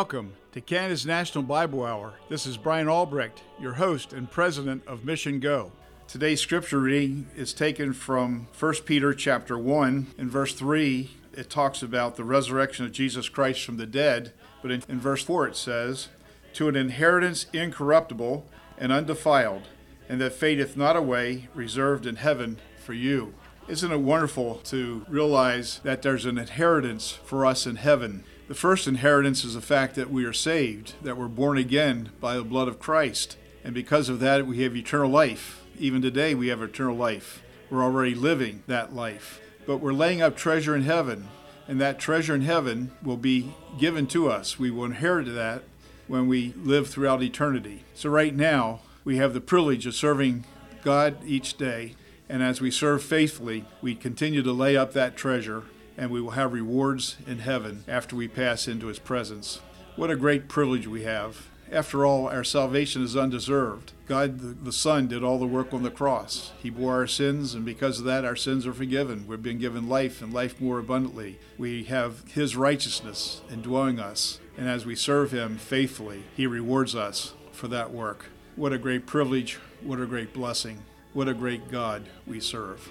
Welcome to Canada's National Bible Hour. This is Brian Albrecht, your host and president of Mission Go. Today's scripture reading is taken from 1 Peter chapter 1 in verse 3. It talks about the resurrection of Jesus Christ from the dead, but in, in verse 4 it says, "To an inheritance incorruptible and undefiled, and that fadeth not away, reserved in heaven for you." Isn't it wonderful to realize that there's an inheritance for us in heaven? The first inheritance is the fact that we are saved, that we're born again by the blood of Christ. And because of that, we have eternal life. Even today, we have eternal life. We're already living that life. But we're laying up treasure in heaven, and that treasure in heaven will be given to us. We will inherit that when we live throughout eternity. So, right now, we have the privilege of serving God each day. And as we serve faithfully, we continue to lay up that treasure and we will have rewards in heaven after we pass into his presence. What a great privilege we have. After all, our salvation is undeserved. God the, Son did all the work on the cross. He bore our sins, and because of that, our sins are forgiven. We've been given life and life more abundantly. We have His righteousness indwelling us, and as we serve Him faithfully, He rewards us for that work. What a great privilege, what a great blessing, what a great God we serve.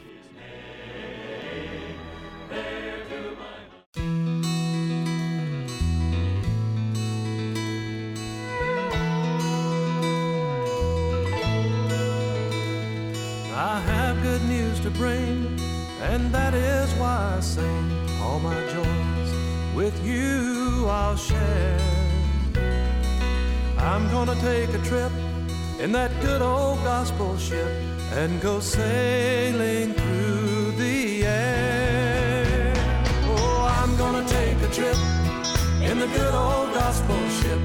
To bring, and that is why I sing all my joys with you I'll share. I'm gonna take a trip in that good old gospel ship and go sailing through the air. Oh, I'm gonna take a trip in the good old gospel ship.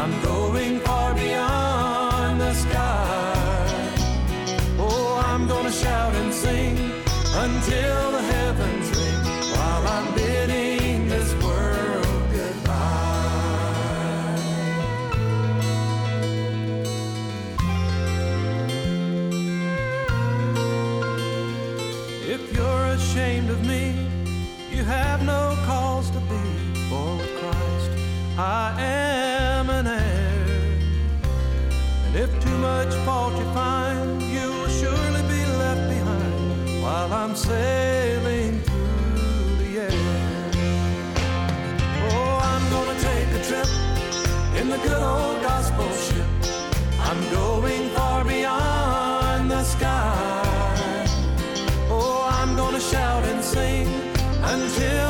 I'm going far beyond the sky. Gonna shout and sing until the heavens ring while I'm bidding this world goodbye. If you're ashamed of me, you have no cause to be, for with Christ I am an heir. And if too much fault you find, I'm sailing through the air. Oh, I'm gonna take a trip in the good old gospel ship. I'm going far beyond the sky. Oh, I'm gonna shout and sing until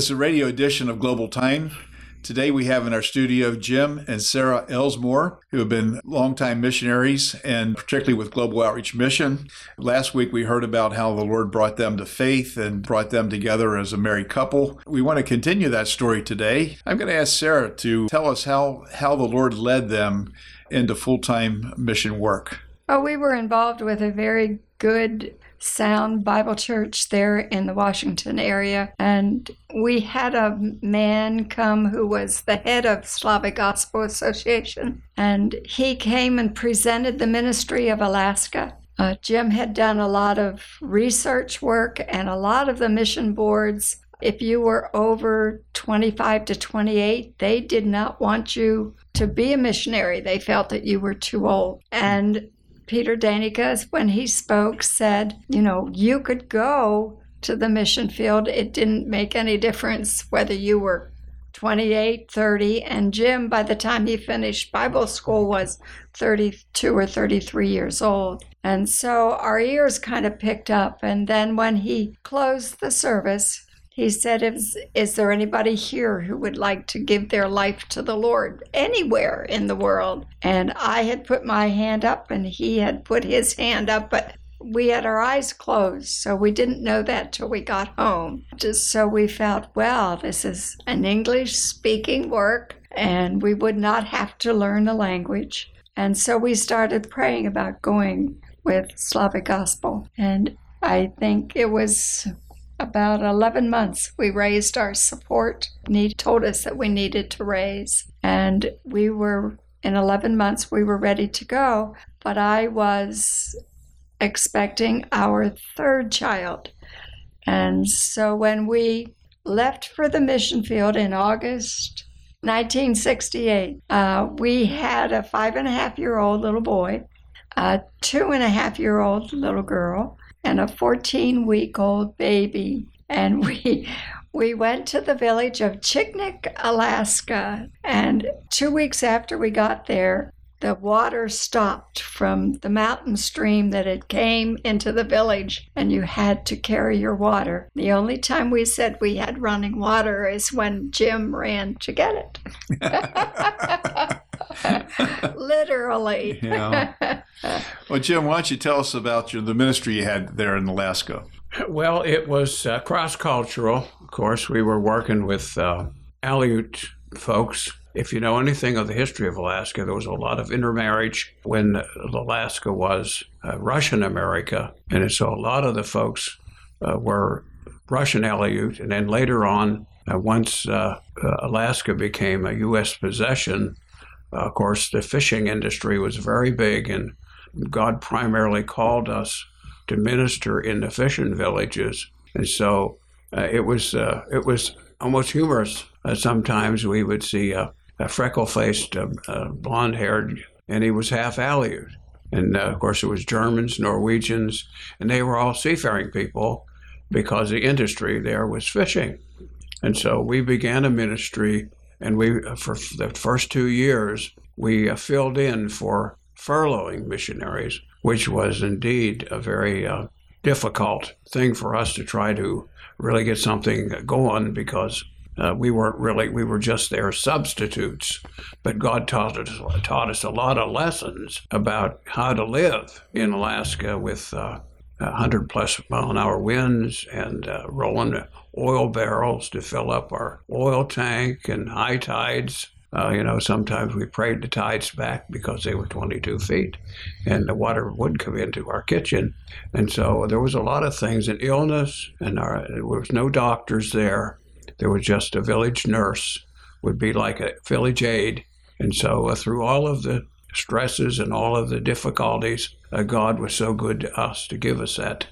This is a radio edition of Global Time. Today we have in our studio Jim and Sarah Elsmore, who have been longtime missionaries and particularly with Global Outreach Mission. Last week we heard about how the Lord brought them to faith and brought them together as a married couple. We want to continue that story today. I'm going to ask Sarah to tell us how, how the Lord led them into full time mission work. Oh, we were involved with a very good, sound Bible church there in the Washington area. And we had a man come who was the head of Slavic Gospel Association. And he came and presented the ministry of Alaska. Uh, Jim had done a lot of research work, and a lot of the mission boards, if you were over 25 to 28, they did not want you to be a missionary. They felt that you were too old. And Peter Deyneka, when he spoke, said, you know, you could go to the mission field. It didn't make any difference whether you were 28, 30, and Jim, by the time he finished Bible school, was 32 or 33 years old. And so our ears kind of picked up. And then when he closed the service, he said, is, is there anybody here who would like to give their life to the Lord anywhere in the world? And I had put my hand up and he had put his hand up, but we had our eyes closed, so we didn't know that till we got home. Just so we felt, well, this is an English speaking work, and we would not have to learn the language. And so we started praying about going with Slavic Gospel. And I think it was about 11 months we raised our support. He told us that we needed to raise. And we were, in 11 months, we were ready to go. But I was expecting our third child. And so when we left for the mission field in August 1968, uh, we had a five and a half year old little boy, a two and a half year old little girl, and a 14 week old baby. And we we went to the village of Chignik, Alaska. And two weeks after we got there, the water stopped from the mountain stream that had came into the village and you had to carry your water the only time we said we had running water is when jim ran to get it literally yeah. well jim why don't you tell us about your, the ministry you had there in alaska well it was uh, cross-cultural of course we were working with uh, aleut folks if you know anything of the history of Alaska, there was a lot of intermarriage when Alaska was uh, Russian America. And so a lot of the folks uh, were Russian Aleut. And then later on, uh, once uh, uh, Alaska became a U.S. possession, of course, the fishing industry was very big. And God primarily called us to minister in the fishing villages. And so it was it was almost humorous. sometimes we would see a freckle faced, uh, uh, blonde haired, and he was half Aleut. And uh, of course, it was Germans, Norwegians, and they were all seafaring people because the industry there was fishing. And so we began a ministry, and we, uh, for the first two years, we uh, filled in for furloughing missionaries, which was indeed a very uh, difficult thing for us to try to really get something going because uh, we weren't really, we were just their substitutes. But God taught us, taught us a lot of lessons about how to live in Alaska with uh, 100 plus mile an hour winds and uh, rolling oil barrels to fill up our oil tank and high tides. Uh, you know, sometimes we prayed the tides back because they were 22 feet and the water would come into our kitchen. And so there was a lot of things, and illness, and our, there was no doctors there there was just a village nurse, would be like a village aide. And so, uh, through all of the stresses and all of the difficulties, uh, God was so good to us to give us that.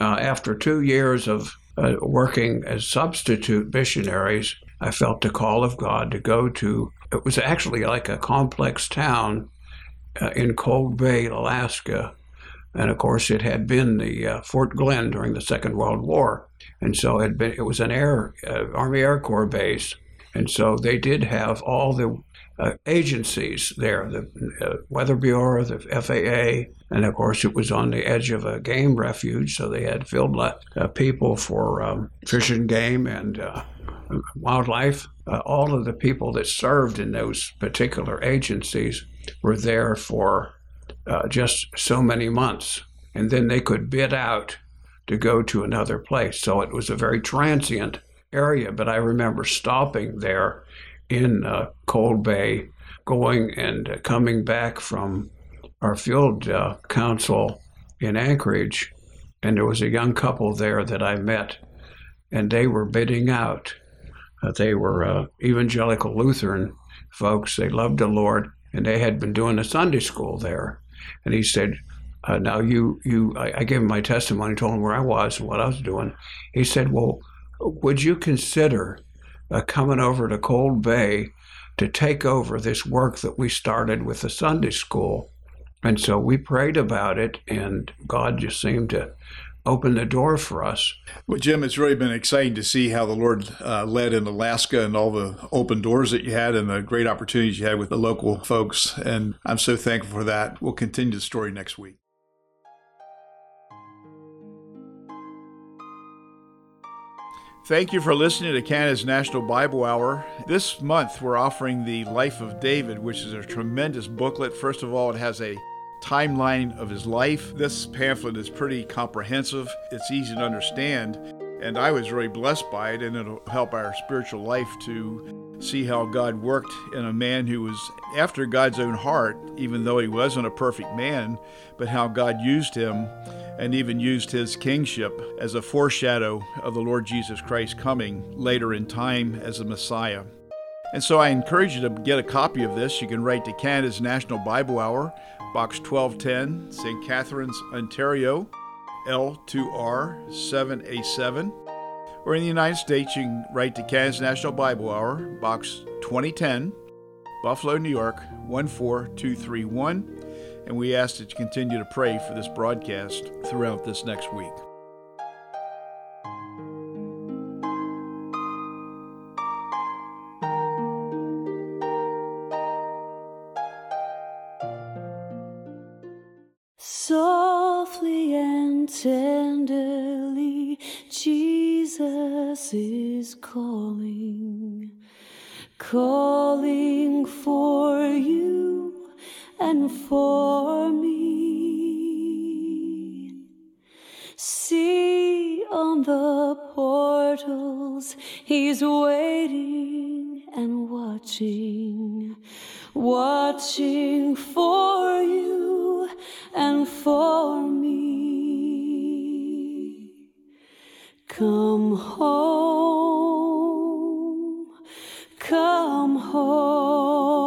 Uh, after two years of uh, working as substitute missionaries, I felt the call of God to go to, it was actually like a complex town uh, in Cold Bay, Alaska. And of course, it had been the uh, Fort Glenn during the Second World War and so it, been, it was an air uh, Army Air Corps base, and so they did have all the uh, agencies there, the uh, Weather Bureau, the FAA, and of course it was on the edge of a game refuge, so they had field uh, people for um, fish and game and uh, wildlife. All of the people that served in those particular agencies were there for just so many months, and then they could bid out to go to another place. So it was a very transient area, but I remember stopping there in uh, Cold Bay, going and coming back from our field uh, council in Anchorage, and there was a young couple there that I met, and they were bidding out. Uh, they were uh, evangelical Lutheran folks. They loved the Lord, and they had been doing a Sunday school there. And he said, uh, now you you I, I, gave him my testimony, told him where I was and what I was doing. He said, "Well, would you consider uh, coming over to Cold Bay to take over this work that we started with the Sunday school?" And so we prayed about it, and God just seemed to open the door for us. Well, Jim, it's really been exciting to see how the Lord uh, led in Alaska and all the open doors that you had and the great opportunities you had with the local folks. And I'm so thankful for that. We'll continue the story next week. Thank you for listening to Canada's National Bible Hour. This month we're offering the Life of David, which is a tremendous booklet. First of all, it has a timeline of his life. This pamphlet is pretty comprehensive, it's easy to understand, and I was really blessed by it, and it'll help our spiritual life to see how God worked in a man who was after God's own heart, even though he wasn't a perfect man, but how God used him and even used his kingship as a foreshadow of the Lord Jesus Christ coming later in time as a Messiah. And so I encourage you to get a copy of this. You can write to Canada's National Bible Hour, Box 1210, St. Catharines, Ontario, L2R 7A7. Or in the United States, you can write to Canada's National Bible Hour, Box 2010, Buffalo, New York 14231. And we ask that you continue to pray for this broadcast throughout this next week. Softly and tenderly, Jesus is calling, calling for you and for me. See on the portals, he's waiting and watching, watching for you and for me. Come home, come home,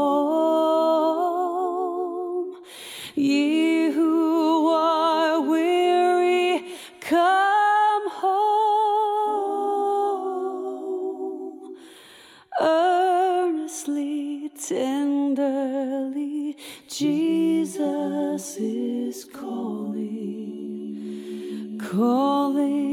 Jesus is calling, calling.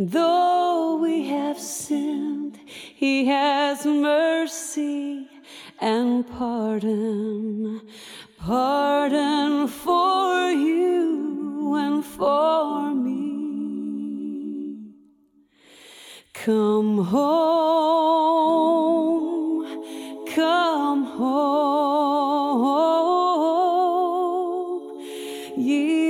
Though we have sinned, He has mercy and pardon, pardon for you and for me. Come home, come home, ye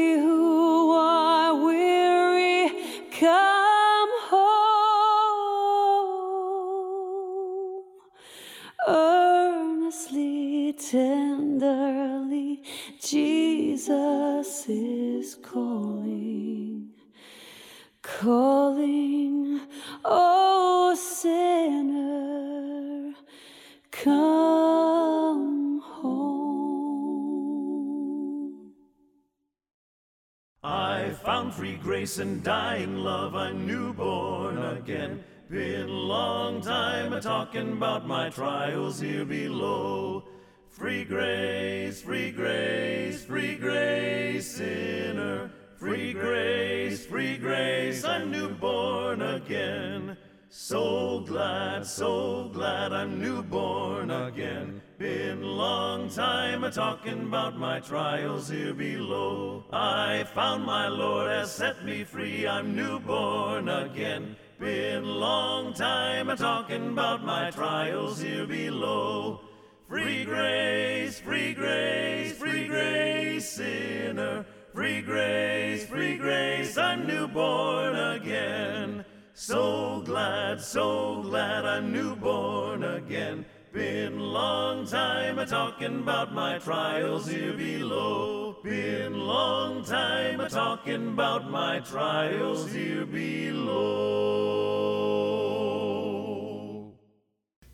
free grace and dying love, I'm newborn again. Been long time a talking about my trials here below. Free grace, free grace, free grace, sinner. Free grace, free grace, I'm newborn again. So glad, so glad I'm newborn again. Been long time a talking about my trials here below. I found my Lord has set me free, I'm newborn again. Been long time a talking about my trials here below. Free grace, free grace, free grace, sinner. Free grace, free grace, I'm newborn again. So glad, so glad I'm newborn again. Been long time a talking about my trials here below. Been long time a talking about my trials here below.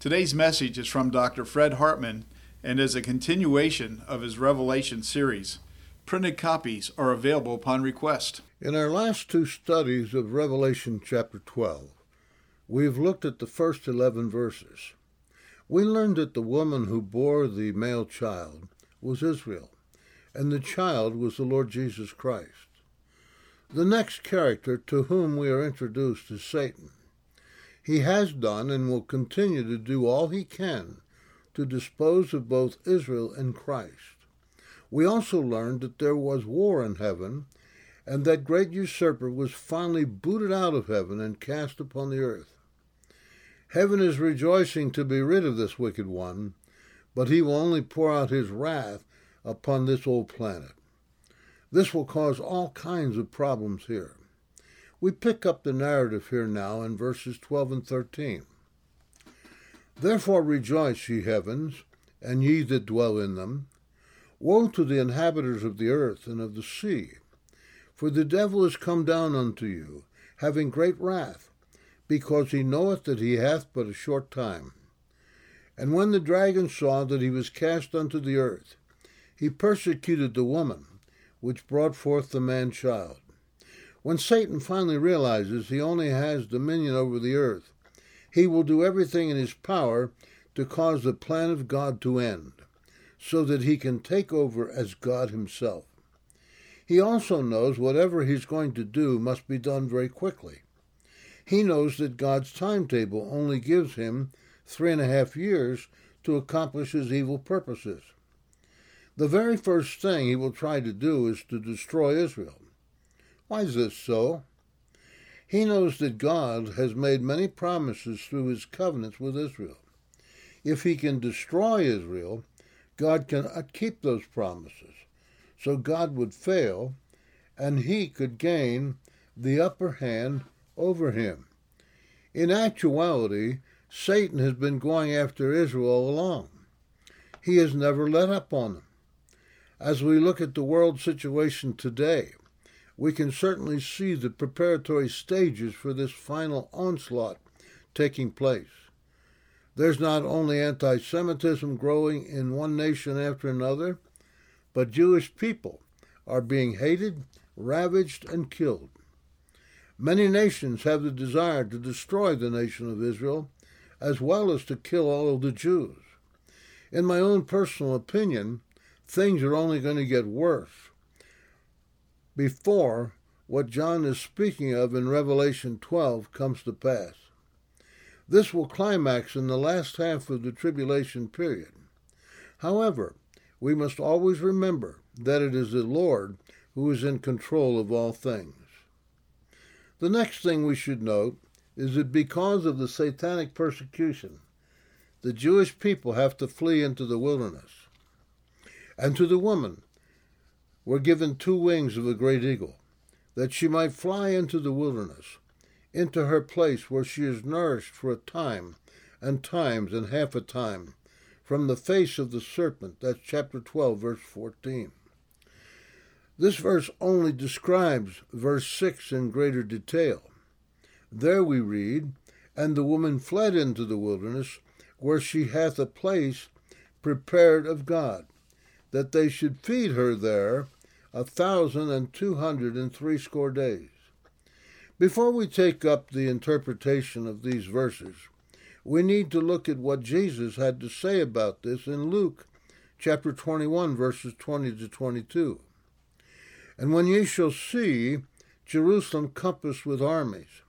Today's message is from Dr. Fred Hartman and is a continuation of his Revelation series. Printed copies are available upon request. In our last two studies of Revelation chapter 12, we've looked at the first 11 verses. We learned that the woman who bore the male child was Israel, and the child was the Lord Jesus Christ. The next character to whom we are introduced is Satan. He has done and will continue to do all he can to dispose of both Israel and Christ. We also learned that there was war in heaven, and that great usurper was finally booted out of heaven and cast upon the earth. Heaven is rejoicing to be rid of this wicked one, but he will only pour out his wrath upon this old planet. This will cause all kinds of problems here. We pick up the narrative here now in verses 12 and 13. Therefore rejoice, ye heavens, and ye that dwell in them. Woe to the inhabitants of the earth and of the sea! For the devil is come down unto you, having great wrath, because he knoweth that he hath but a short time. And when the dragon saw that he was cast unto the earth, he persecuted the woman, which brought forth the man child. When Satan finally realizes he only has dominion over the earth, he will do everything in his power to cause the plan of God to end, so that he can take over as God himself. He also knows whatever he's going to do must be done very quickly. He knows that God's timetable only gives him three and a half years to accomplish his evil purposes. The very first thing he will try to do is to destroy Israel. Why is this so? He knows that God has made many promises through his covenants with Israel. If he can destroy Israel, God cannot uh, keep those promises. So God would fail, and he could gain the upper hand over him. In actuality, Satan has been going after Israel all along. He has never let up on them. As we look at the world situation today, we can certainly see the preparatory stages for this final onslaught taking place. There's not only anti Semitism growing in one nation after another, but Jewish people are being hated, ravaged, and killed. Many nations have the desire to destroy the nation of Israel, as well as to kill all of the Jews. In my own personal opinion, things are only going to get worse before what John is speaking of in Revelation 12 comes to pass. This will climax in the last half of the tribulation period. However, we must always remember that it is the Lord who is in control of all things. The next thing we should note is that because of the satanic persecution, the Jewish people have to flee into the wilderness. And to the woman were given two wings of a great eagle, that she might fly into the wilderness, into her place where she is nourished for a time, and times, and half a time, from the face of the serpent. That's chapter 12, verse 14. This verse only describes verse 6 in greater detail. There we read, And the woman fled into the wilderness, where she hath a place prepared of God, that they should feed her there a thousand and two hundred and threescore days. Before we take up the interpretation of these verses, we need to look at what Jesus had to say about this in Luke chapter 21, verses 20 to 22. And when ye shall see Jerusalem compassed with armies,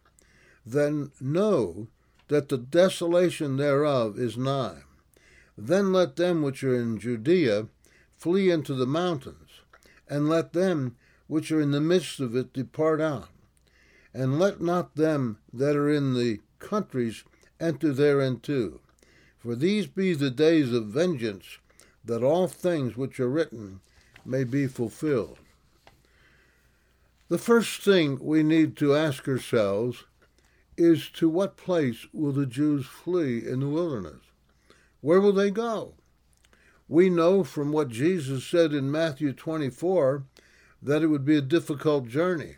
then know that the desolation thereof is nigh. Then let them which are in Judea flee into the mountains, and let them which are in the midst of it depart out. And let not them that are in the countries enter thereinto. For these be the days of vengeance, that all things which are written may be fulfilled. The first thing we need to ask ourselves is to what place will the Jews flee in the wilderness? Where will they go? We know from what Jesus said in Matthew 24 that it would be a difficult journey.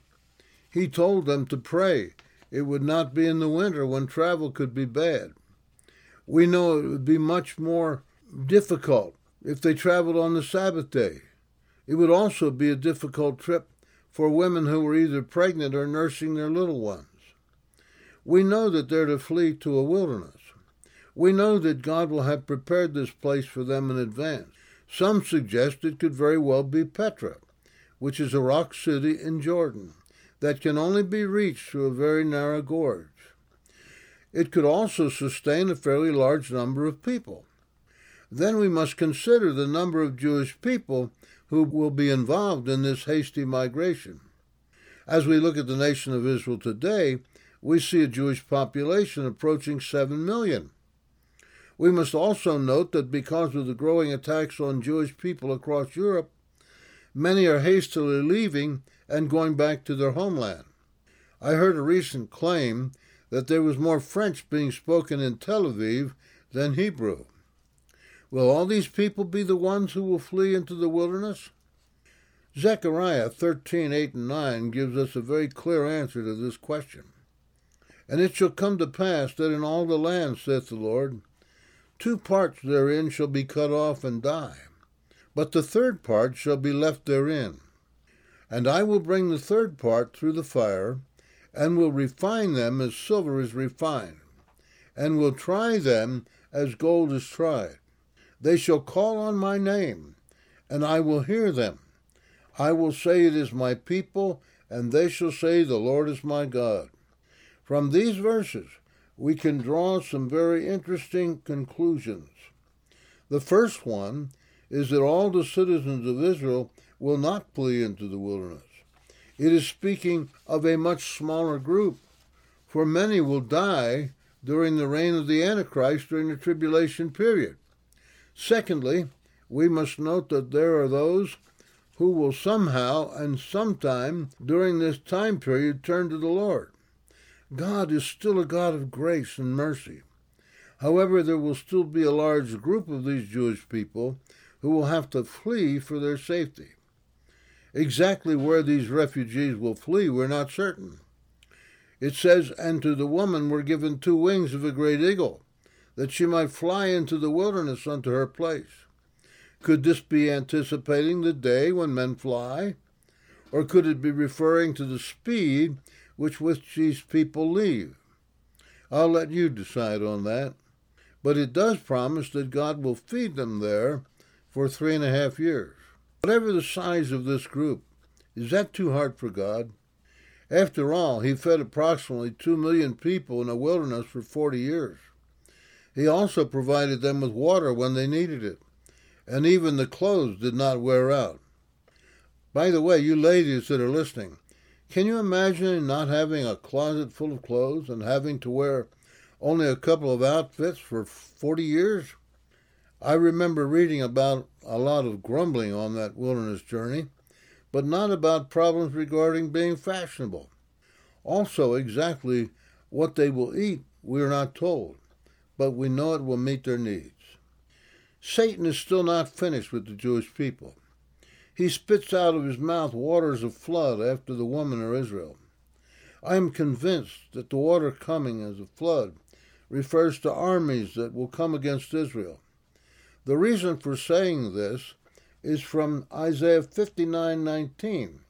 He told them to pray. It would not be in the winter when travel could be bad. We know it would be much more difficult if they traveled on the Sabbath day. It would also be a difficult trip for women who were either pregnant or nursing their little ones. We know that they're to flee to a wilderness. We know that God will have prepared this place for them in advance. Some suggest it could very well be Petra, which is a rock city in Jordan that can only be reached through a very narrow gorge. It could also sustain a fairly large number of people. Then we must consider the number of Jewish people who will be involved in this hasty migration. As we look at the nation of Israel today, we see a Jewish population approaching 7 million. We must also note that because of the growing attacks on Jewish people across Europe, many are hastily leaving and going back to their homeland. I heard a recent claim that there was more French being spoken in Tel Aviv than Hebrew. Will all these people be the ones who will flee into the wilderness? Zechariah 13, 8 and 9 gives us a very clear answer to this question. And it shall come to pass that in all the land, saith the Lord, two parts therein shall be cut off and die, but the third part shall be left therein. And I will bring the third part through the fire, and will refine them as silver is refined, and will try them as gold is tried. They shall call on my name, and I will hear them. I will say, It is my people, and they shall say, The Lord is my God. From these verses, we can draw some very interesting conclusions. The first one is that all the citizens of Israel will not flee into the wilderness. It is speaking of a much smaller group, for many will die during the reign of the Antichrist during the tribulation period. Secondly, we must note that there are those who will somehow and sometime during this time period turn to the Lord. God is still a God of grace and mercy. However, there will still be a large group of these Jewish people who will have to flee for their safety. Exactly where these refugees will flee, we're not certain. It says, And to the woman were given two wings of a great eagle that she might fly into the wilderness unto her place. Could this be anticipating the day when men fly? Or could it be referring to the speed with which these people leave? I'll let you decide on that. But it does promise that God will feed them there for three and a half years. Whatever the size of this group, is that too hard for God? After all, He fed approximately two million people in a wilderness for 40 years. He also provided them with water when they needed it, and even the clothes did not wear out. By the way, you ladies that are listening, can you imagine not having a closet full of clothes and having to wear only a couple of outfits for 40 years? I remember reading about a lot of grumbling on that wilderness journey, but not about problems regarding being fashionable. Also, exactly what they will eat, we are not told but we know it will meet their needs. Satan is still not finished with the Jewish people. He spits out of his mouth waters of flood after the woman of Israel. I am convinced that the water coming as a flood refers to armies that will come against Israel. The reason for saying this is from Isaiah 59:19,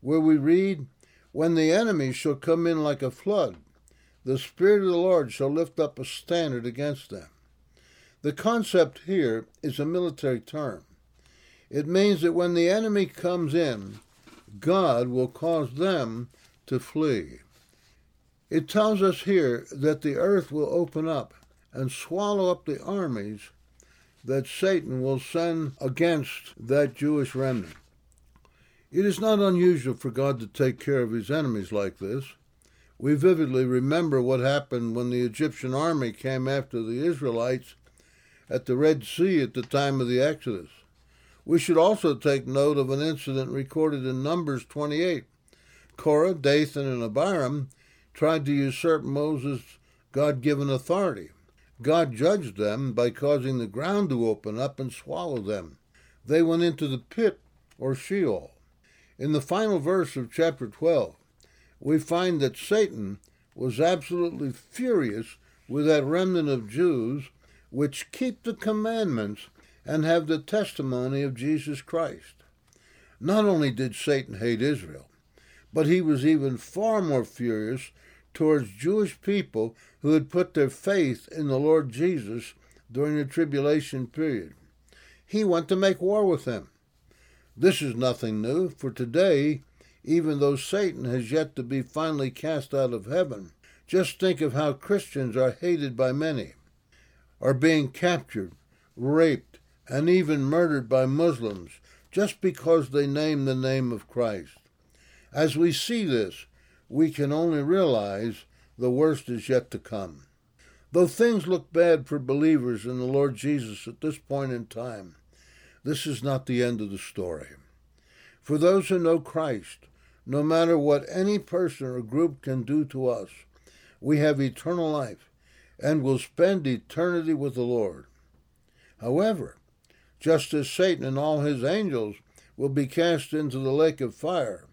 where we read, "When the enemy shall come in like a flood, the Spirit of the Lord shall lift up a standard against them. The concept here is a military term. It means that when the enemy comes in, God will cause them to flee. It tells us here that the earth will open up and swallow up the armies that Satan will send against that Jewish remnant. It is not unusual for God to take care of his enemies like this. We vividly remember what happened when the Egyptian army came after the Israelites at the Red Sea at the time of the Exodus. We should also take note of an incident recorded in Numbers 28. Korah, Dathan, and Abiram tried to usurp Moses' God given authority. God judged them by causing the ground to open up and swallow them. They went into the pit or Sheol. In the final verse of chapter 12, we find that Satan was absolutely furious with that remnant of Jews which keep the commandments and have the testimony of Jesus Christ. Not only did Satan hate Israel, but he was even far more furious towards Jewish people who had put their faith in the Lord Jesus during the tribulation period. He went to make war with them. This is nothing new, for today, even though Satan has yet to be finally cast out of heaven, just think of how Christians are hated by many, are being captured, raped, and even murdered by Muslims just because they name the name of Christ. As we see this, we can only realize the worst is yet to come. Though things look bad for believers in the Lord Jesus at this point in time, this is not the end of the story. For those who know Christ, no matter what any person or group can do to us, we have eternal life and will spend eternity with the Lord. However, just as Satan and all his angels will be cast into the lake of fire,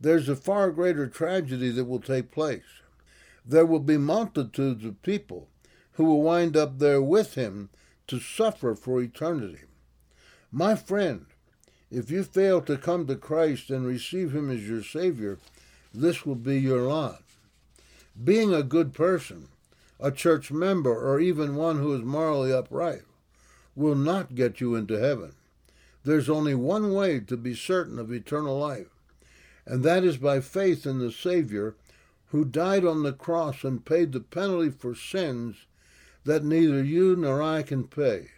there's a far greater tragedy that will take place. There will be multitudes of people who will wind up there with him to suffer for eternity. My friend, if you fail to come to Christ and receive him as your Savior, this will be your lot. Being a good person, a church member, or even one who is morally upright will not get you into heaven. There's only one way to be certain of eternal life, and that is by faith in the Savior who died on the cross and paid the penalty for sins that neither you nor I can pay.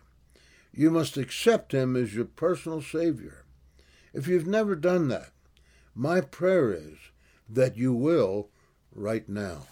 You must accept him as your personal Savior. If you've never done that, my prayer is that you will right now.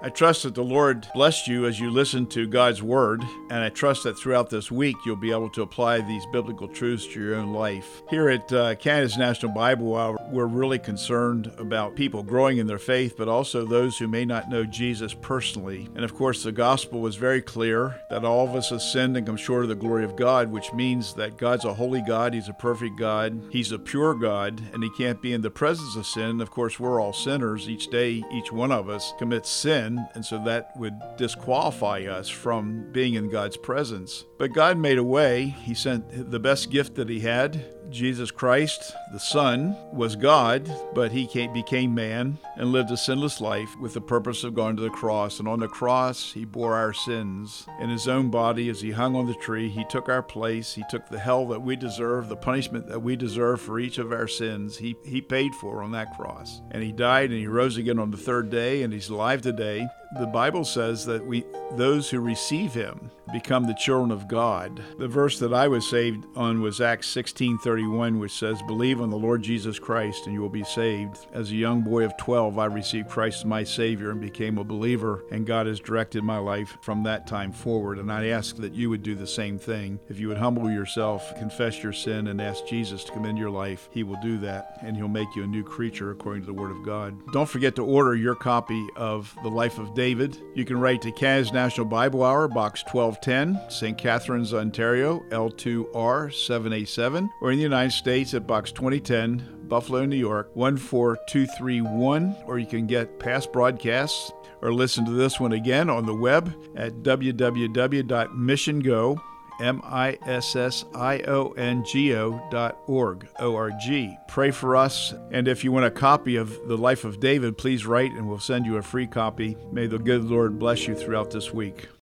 I trust that the Lord blessed you as you listen to God's Word, and I trust that throughout this week you'll be able to apply these biblical truths to your own life. Here at uh, Canada's National Bible Hour, we're really concerned about people growing in their faith, but also those who may not know Jesus personally. And of course, the gospel was very clear that all of us have sinned and come short of the glory of God, which means that God's a holy God, He's a perfect God, He's a pure God, and He can't be in the presence of sin. Of course, we're all sinners. Each day, each one of us commits sin and so that would disqualify us from being in God's presence. But God made a way. He sent the best gift that He had Jesus Christ, the Son, was God, but he became man and lived a sinless life with the purpose of going to the cross. And on the cross, he bore our sins. In his own body, as he hung on the tree, he took our place. He took the hell that we deserve, the punishment that we deserve for each of our sins. He, he paid for on that cross. And he died and he rose again on the third day, and he's alive today. The Bible says that we those who receive him become the children of God. The verse that I was saved on was Acts 16:31 which says believe on the Lord Jesus Christ and you will be saved. As a young boy of 12 I received Christ as my savior and became a believer and God has directed my life from that time forward and I ask that you would do the same thing. If you would humble yourself, confess your sin and ask Jesus to come into your life, he will do that and he'll make you a new creature according to the word of God. Don't forget to order your copy of The Life of David. You can write to Canada's National Bible Hour, Box 1210, St. Catharines, Ontario, L2R 787, or in the United States at Box 2010, Buffalo, New York 14231, or you can get past broadcasts or listen to this one again on the web at www.missiongo.com M-I-S-S-I-O-N-G-O dot org, O-R-G. Pray for us, and if you want a copy of The Life of David, please write and we'll send you a free copy. May the good Lord bless you throughout this week.